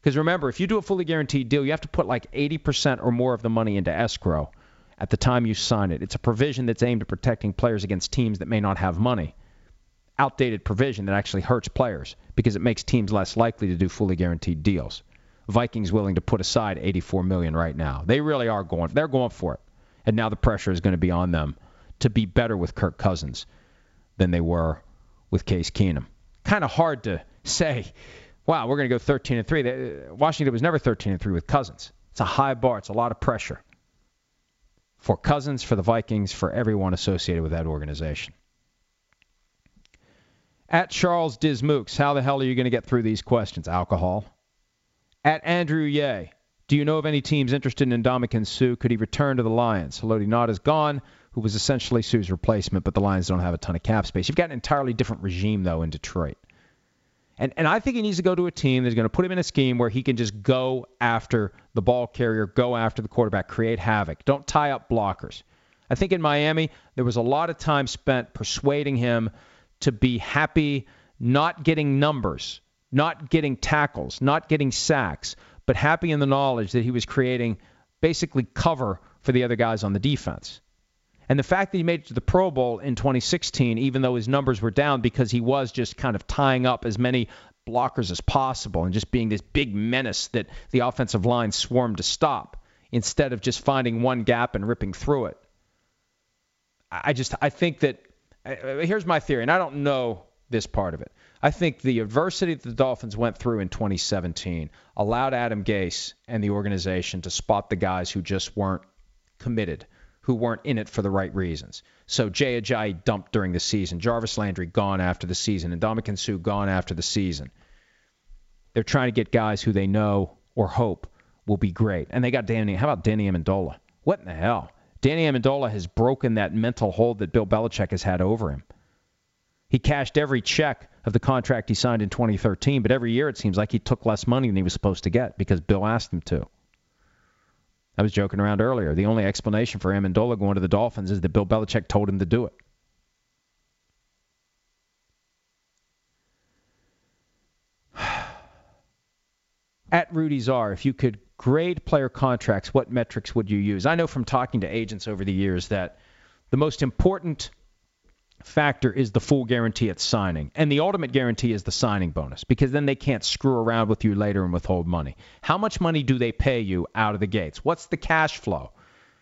B: Because remember, if you do a fully guaranteed deal, you have to put like 80% or more of the money into escrow at the time you sign it. It's a provision that's aimed at protecting players against teams that may not have money. Outdated provision that actually hurts players because it makes teams less likely to do fully guaranteed deals. Vikings willing to put aside 84 million right now. They really are going. They're going for it. And now the pressure is going to be on them to be better with Kirk Cousins than they were with Case Keenum. Kind of hard to say wow, we're going to go 13 and 3. Washington was never 13 and 3 with Cousins. It's a high bar, it's a lot of pressure for Cousins, for the Vikings, for everyone associated with that organization. At Charles Dismukes, how the hell are you going to get through these questions? Alcohol. At Andrew Ye, do you know of any teams interested in Ndamukong Suh? Could he return to the Lions? Haloti Ngata is gone, who was essentially Suh's replacement, but the Lions don't have a ton of cap space. You've got an entirely different regime, though, in Detroit. And, and I think he needs to go to a team that's going to put him in a scheme where he can just go after the ball carrier, go after the quarterback, create havoc. Don't tie up blockers. I think in Miami, there was a lot of time spent persuading him to be happy not getting numbers, not getting tackles, not getting sacks, but happy in the knowledge that he was creating basically cover for the other guys on the defense. And the fact that he made it to the Pro Bowl in 2016, even though his numbers were down because he was just kind of tying up as many blockers as possible and just being this big menace that the offensive line swarmed to stop instead of just finding one gap and ripping through it. I just I think that here's my theory, and I don't know this part of it. I think the adversity that the Dolphins went through in 2017 allowed Adam Gase and the organization to spot the guys who just weren't committed, who weren't in it for the right reasons. So Jay Ajayi dumped during the season, Jarvis Landry gone after the season, and Ndamukong Suh gone after the season. They're trying to get guys who they know or hope will be great. And they got Danny. How about Danny Amendola? What in the hell? Danny Amendola has broken that mental hold that Bill Belichick has had over him. He cashed every check of the contract he signed in 2013, but every year it seems like he took less money than he was supposed to get because Bill asked him to. I was joking around earlier. The only explanation for Amendola going to the Dolphins is that Bill Belichick told him to do it. At Rudy's R, if you could grade player contracts, what metrics would you use? I know from talking to agents over the years that the most important factor is the full guarantee at signing. And the ultimate guarantee is the signing bonus because then they can't screw around with you later and withhold money. How much money do they pay you out of the gates? What's the cash flow?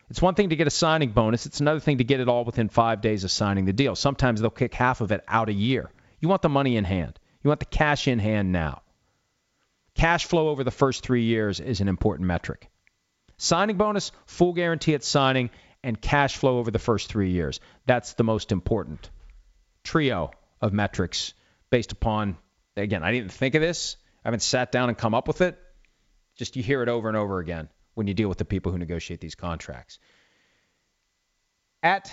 B: It's one thing to get a signing bonus, it's another thing to get it all within five days of signing the deal. Sometimes they'll kick half of it out a year. You want the money in hand, you want the cash in hand now. Cash flow over the first three years is an important metric. Signing bonus, full guarantee at signing, and cash flow over the first three years. That's the most important trio of metrics based upon, again, I didn't think of this. I haven't sat down and come up with it. Just you hear it over and over again when you deal with the people who negotiate these contracts. At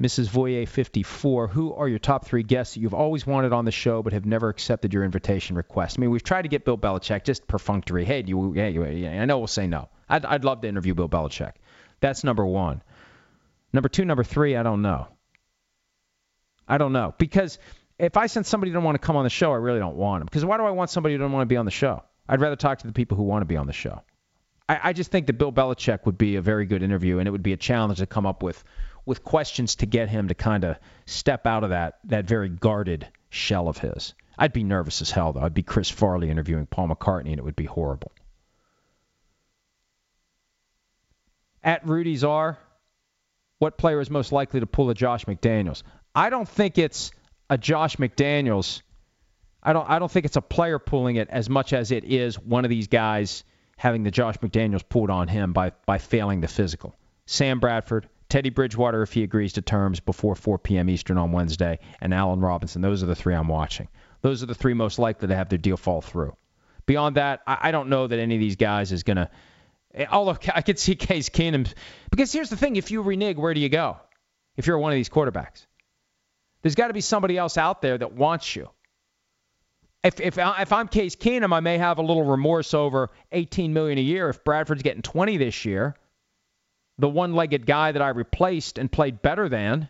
B: Mrs. Voyer 54, who are your top three guests that you've always wanted on the show but have never accepted your invitation request? I mean, we've tried to get Bill Belichick just perfunctory. Hey, do you, yeah, you, I know we'll say no. I'd, I'd love to interview Bill Belichick. That's number one. Number two, number three, I don't know. I don't know. Because if I send somebody who don't want to come on the show, I really don't want them. Because why do I want somebody who don't want to be on the show? I'd rather talk to the people who want to be on the show. I, I just think that Bill Belichick would be a very good interview, and it would be a challenge to come up with with questions to get him to kind of step out of that that very guarded shell of his. I'd be nervous as hell though. I'd be Chris Farley interviewing Paul McCartney, and it would be horrible. At Rudy's are what player is most likely to pull a Josh McDaniels? I don't think it's a Josh McDaniels. I don't I don't think it's a player pulling it as much as it is one of these guys having the Josh McDaniels pulled on him by by failing the physical. Sam Bradford, Teddy Bridgewater if he agrees to terms before 4 p.m. Eastern on Wednesday, and Allen Robinson. Those are the three I'm watching. Those are the three most likely to have their deal fall through. Beyond that, I, I don't know that any of these guys is going to. Eh, Although I could see Case Keenum, because here's the thing: if you renege, where do you go? If you're one of these quarterbacks, there's got to be somebody else out there that wants you. If, if, if I'm Case Keenum, I may have a little remorse over 18 million a year. If Bradford's getting 20 this year, the one-legged guy that I replaced and played better than.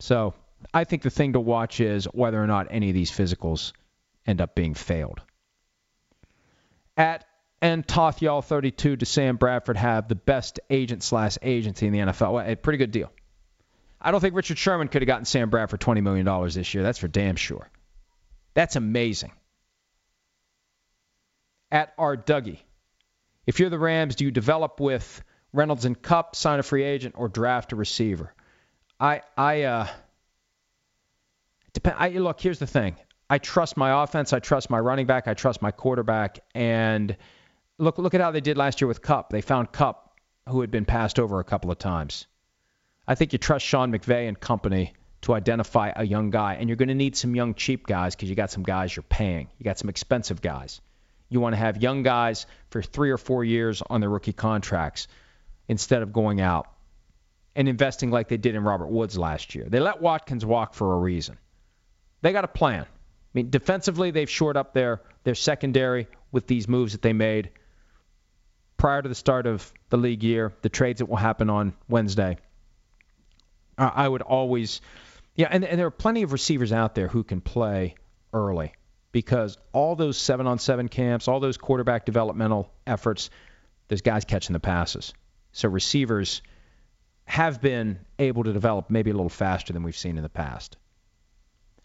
B: So I think the thing to watch is whether or not any of these physicals end up being failed. At and Tothyall 32 to Sam Bradford have the best agent slash agency in the NFL. Well, a pretty good deal. I don't think Richard Sherman could have gotten Sam Bradford $20 million this year. That's for damn sure. That's amazing. At our Dougie, if you're the Rams, do you develop with Reynolds and Kupp, sign a free agent, or draft a receiver? I, I, uh, depend. I look. Here's the thing. I trust my offense. I trust my running back. I trust my quarterback. And look, look at how they did last year with Kupp. They found Kupp, who had been passed over a couple of times. I think you trust Sean McVay and company to identify a young guy, and you're going to need some young cheap guys because you got some guys you're paying. You got some expensive guys. You want to have young guys for three or four years on their rookie contracts instead of going out and investing like they did in Robert Woods last year. They let Watkins walk for a reason. They got a plan. I mean, defensively, they've shored up their their secondary with these moves that they made prior to the start of the league year, the trades that will happen on Wednesday. I would always, yeah, and, and there are plenty of receivers out there who can play early because all those seven on seven camps, all those quarterback developmental efforts, there's guys catching the passes. So receivers have been able to develop maybe a little faster than we've seen in the past.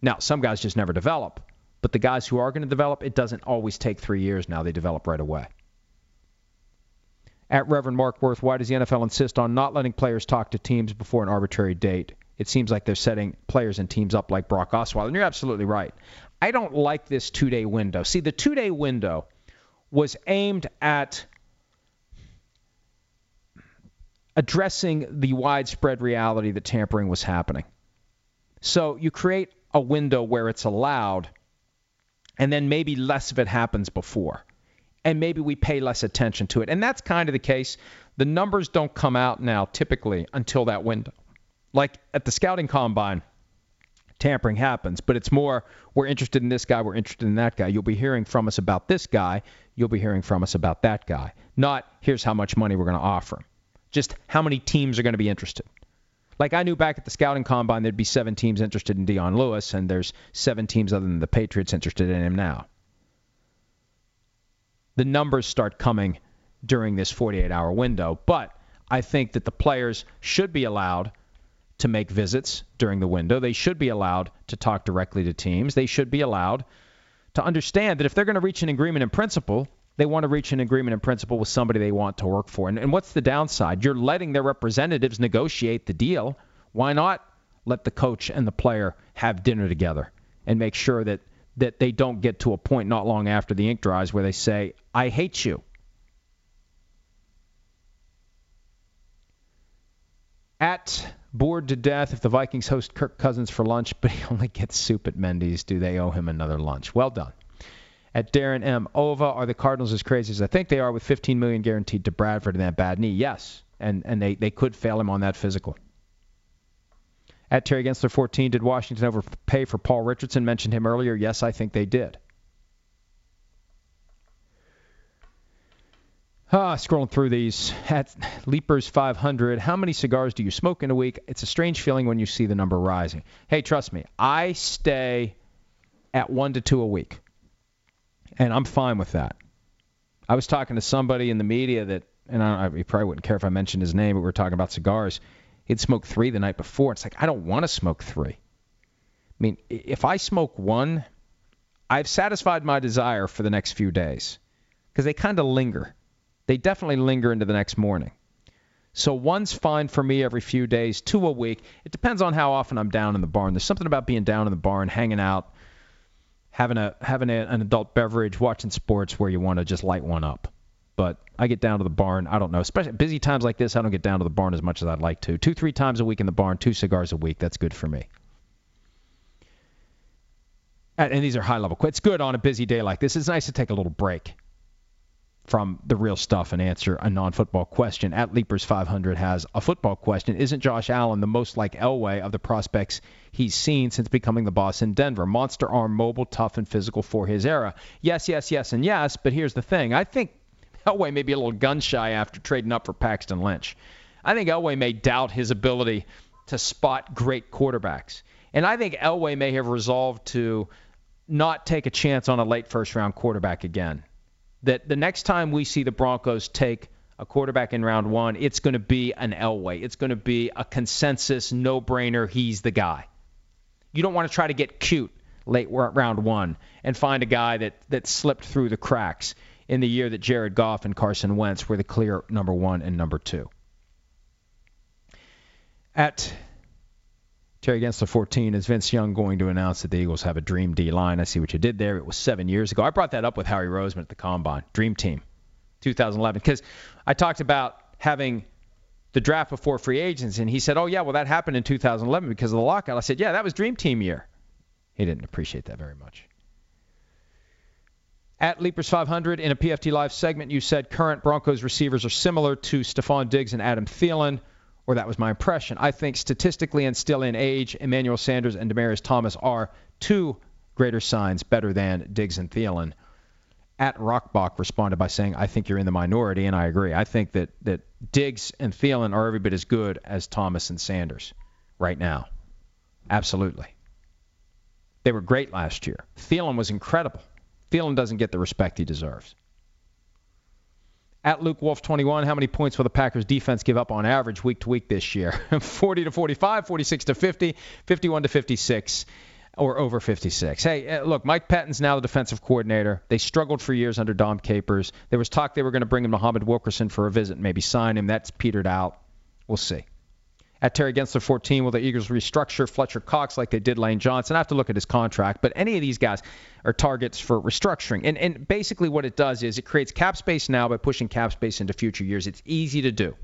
B: Now, some guys just never develop, but the guys who are going to develop, it doesn't always take three years now. They develop right away. At Reverend Mark Worth, why does the NFL insist on not letting players talk to teams before an arbitrary date it seems like they're setting players and teams up like Brock Osweiler. And you're absolutely right. I don't like this two day window. See, the two day window was aimed at addressing the widespread reality that tampering was happening. So you create a window where it's allowed, and then maybe less of it happens before. And maybe we pay less attention to it. And that's kind of the case. The numbers don't come out now typically until that window. Like at the scouting combine, tampering happens, but it's more we're interested in this guy, we're interested in that guy. You'll be hearing from us about this guy, you'll be hearing from us about that guy. Not here's how much money we're going to offer him. Just how many teams are going to be interested. Like I knew back at the scouting combine there'd be seven teams interested in Dion Lewis, and there's seven teams other than the Patriots interested in him now. The numbers start coming during this 48 hour window, but I think that the players should be allowed to make visits during the window. They should be allowed to talk directly to teams. They should be allowed to understand that if they're going to reach an agreement in principle, they want to reach an agreement in principle with somebody they want to work for. And, and what's the downside? You're letting their representatives negotiate the deal. Why not let the coach and the player have dinner together and make sure that, that they don't get to a point not long after the ink dries where they say, I hate you. At bored to death if the Vikings host Kirk Cousins for lunch, but he only gets soup at Mendy's. Do they owe him another lunch? Well done. At Darren M. Ova, are the Cardinals as crazy as I think they are with 15 million guaranteed to Bradford and that bad knee? Yes, and and they they could fail him on that physical. At Terry Gensler 14, did Washington overpay for Paul Richardson? Mentioned him earlier. Yes, I think they did. Ah, scrolling through these at Leapers 500. How many cigars do you smoke in a week? It's a strange feeling when you see the number rising. Hey, trust me, I stay at one to two a week, and I'm fine with that. I was talking to somebody in the media that, and I, I probably wouldn't care if I mentioned his name, but we were talking about cigars. He'd smoked three the night before. It's like I don't want to smoke three. I mean, if I smoke one, I've satisfied my desire for the next few days because they kind of linger they definitely linger into the next morning. So one's fine for me every few days, two a week. It depends on how often I'm down in the barn. There's something about being down in the barn, hanging out, having a having a, an adult beverage, watching sports where you want to just light one up. But I get down to the barn. I don't know, especially busy times like this. I don't get down to the barn as much as I'd like to. Two, three times a week in the barn, two cigars a week. That's good for me. And these are high level. It's good on a busy day like this. It's nice to take a little break from the real stuff and answer a non-football question. At Leapers 500 has a football question. Isn't Josh Allen the most like Elway of the prospects he's seen since becoming the boss in Denver? Monster arm, mobile, tough, and physical for his era. Yes, yes, yes, and yes. But here's the thing: I think Elway may be a little gun shy after trading up for Paxton Lynch. I think Elway may doubt his ability to spot great quarterbacks, and I think Elway may have resolved to not take a chance on a late first round quarterback again that the next time we see the Broncos take a quarterback in round one, it's going to be an Elway. It's going to be a consensus no brainer. He's the guy. You don't want to try to get cute late round one and find a guy that, that slipped through the cracks in the year that Jared Goff and Carson Wentz were the clear number one and number two. At Terry Gensler 14. Is Vince Young going to announce that the Eagles have a dream D line? I see what you did there. It was seven years ago. I brought that up with Howie Roseman at the Combine. Dream Team, 2011. Because I talked about having the draft before free agents, and he said, "Oh yeah, well that happened in 2011 because of the lockout." I said, "Yeah, that was Dream Team year." He didn't appreciate that very much. At Leapers 500 in a PFT Live segment, you said current Broncos receivers are similar to Stefon Diggs and Adam Thielen or that was my impression. I think statistically and still in age, Emmanuel Sanders and Demaryius Thomas are two greater signs better than Diggs and Thielen. At Rockbach responded by saying, I think you're in the minority, and I agree. I think that, that Diggs and Thielen are every bit as good as Thomas and Sanders right now. Absolutely. They were great last year. Thielen was incredible. Thielen doesn't get the respect he deserves. At Luke Wolf 21, how many points will the Packers defense give up on average week to week this year? 40 to 45, 46 to 50, 51 to 56, or over 56. Hey, uh, look, Mike Patton's now the defensive coordinator. They struggled for years under Dom Capers. There was talk they were going to bring in Muhammad Wilkerson for a visit, and maybe sign him. That's petered out. We'll see. At Terry Gensler 14 will the Eagles restructure Fletcher Cox like they did Lane Johnson? I have to look at his contract, but any of these guys are targets for restructuring. And, and basically what it does is it creates cap space now by pushing cap space into future years. It's easy to do.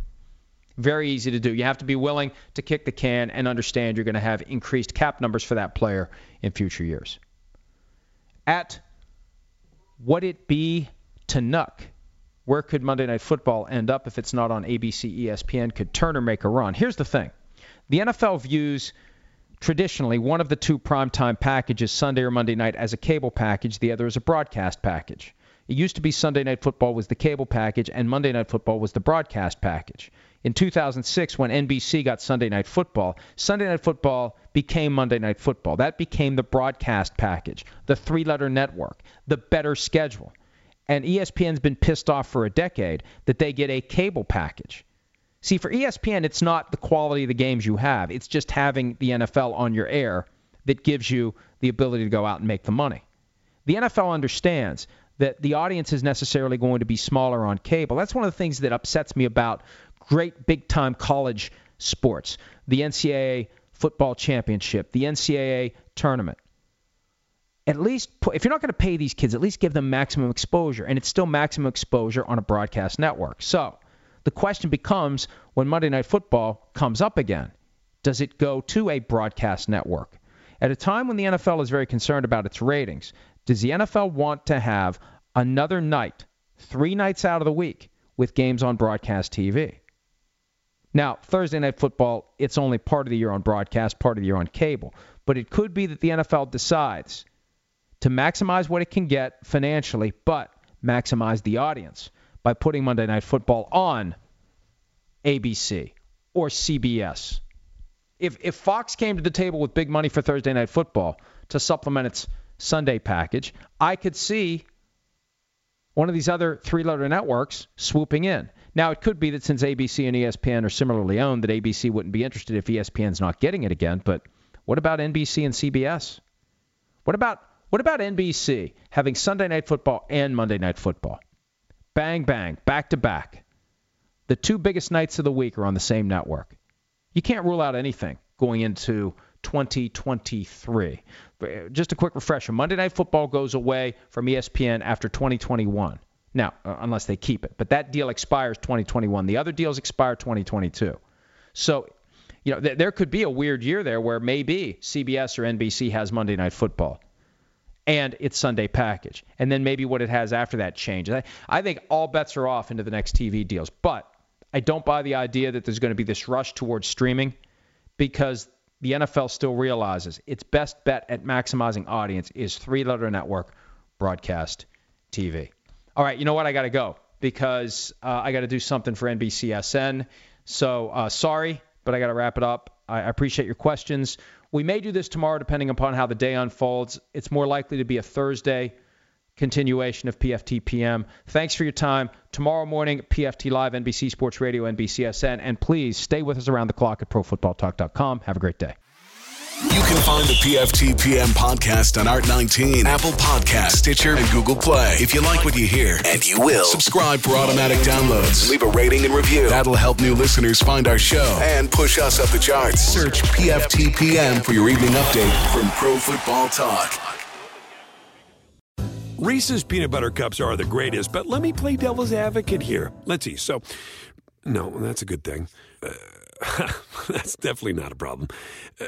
B: Very easy to do. You have to be willing to kick the can and understand you're going to have increased cap numbers for that player in future years. At what It Be to Nuck? Where could Monday Night Football end up if it's not on ABC, ESPN? Could Turner make a run? Here's the thing the NFL views traditionally one of the two primetime packages, Sunday or Monday night, as a cable package, the other as a broadcast package. It used to be Sunday Night Football was the cable package and Monday Night Football was the broadcast package. In 2006, when NBC got Sunday Night Football, Sunday Night Football became Monday Night Football. That became the broadcast package, the three letter network, the better schedule. And ESPN's been pissed off for a decade that they get a cable package. See, for ESPN, it's not the quality of the games you have, it's just having the NFL on your air that gives you the ability to go out and make the money. The NFL understands that the audience is necessarily going to be smaller on cable. That's one of the things that upsets me about great big time college sports the NCAA football championship, the NCAA tournament at least if you're not going to pay these kids, at least give them maximum exposure, and it's still maximum exposure on a broadcast network. So the question becomes when Monday Night Football comes up again, does it go to a broadcast network? At a time when the NFL is very concerned about its ratings, does the NFL want to have another night, three nights out of the week, with games on broadcast TV? Now, Thursday Night Football, it's only part of the year on broadcast, part of the year on cable. But it could be that the NFL decides to maximize what it can get financially, but maximize the audience by putting Monday Night Football on ABC or CBS. If, if Fox came to the table with big money for Thursday Night Football to supplement its Sunday package, I could see one of these other three letter networks swooping in. Now, it could be that since ABC and ESPN are similarly owned, that ABC wouldn't be interested if ESPN's not getting it again. But what about NBC and CBS? What about what about NBC having Sunday night football and Monday night football? Bang, bang, back to back. The two biggest nights of the week are on the same network. You can't rule out anything going into 2023. Just a quick refresher Monday Night Football goes away from ESPN after 2021. Now, uh, unless they keep it. But that deal expires 2021. The other deals expire 2022. So, you know, th- there could be a weird year there where maybe CBS or NBC has Monday Night Football and its Sunday package. And then maybe what it has after that changes. I, I think all bets are off into the next TV deals. But I don't buy the idea that there's going to be this rush towards streaming because the NFL still realizes its best bet at maximizing audience is three letter network broadcast TV. All right, you know what? I got to go because uh, I got to do something for NBCSN. So uh, sorry, but I got to wrap it up. I appreciate your questions. We may do this tomorrow, depending upon how the day unfolds. It's more likely to be a Thursday continuation of PFT PM. Thanks for your time. Tomorrow morning, PFT Live, NBC Sports Radio, NBCSN. And please stay with us around the clock at ProFootballTalk.com. Have a great day.
A: You can find the PFTPM podcast on Art 19, Apple Podcast, Stitcher, and Google Play. If you like what you hear, and you will, subscribe for automatic downloads. Leave a rating and review. That'll help new listeners find our show and push us up the charts. Search PFTPM for your evening update from Pro Football Talk.
C: Reese's peanut butter cups are the greatest, but let me play devil's advocate here. Let's see. So, no, that's a good thing. Uh, that's definitely not a problem. Uh,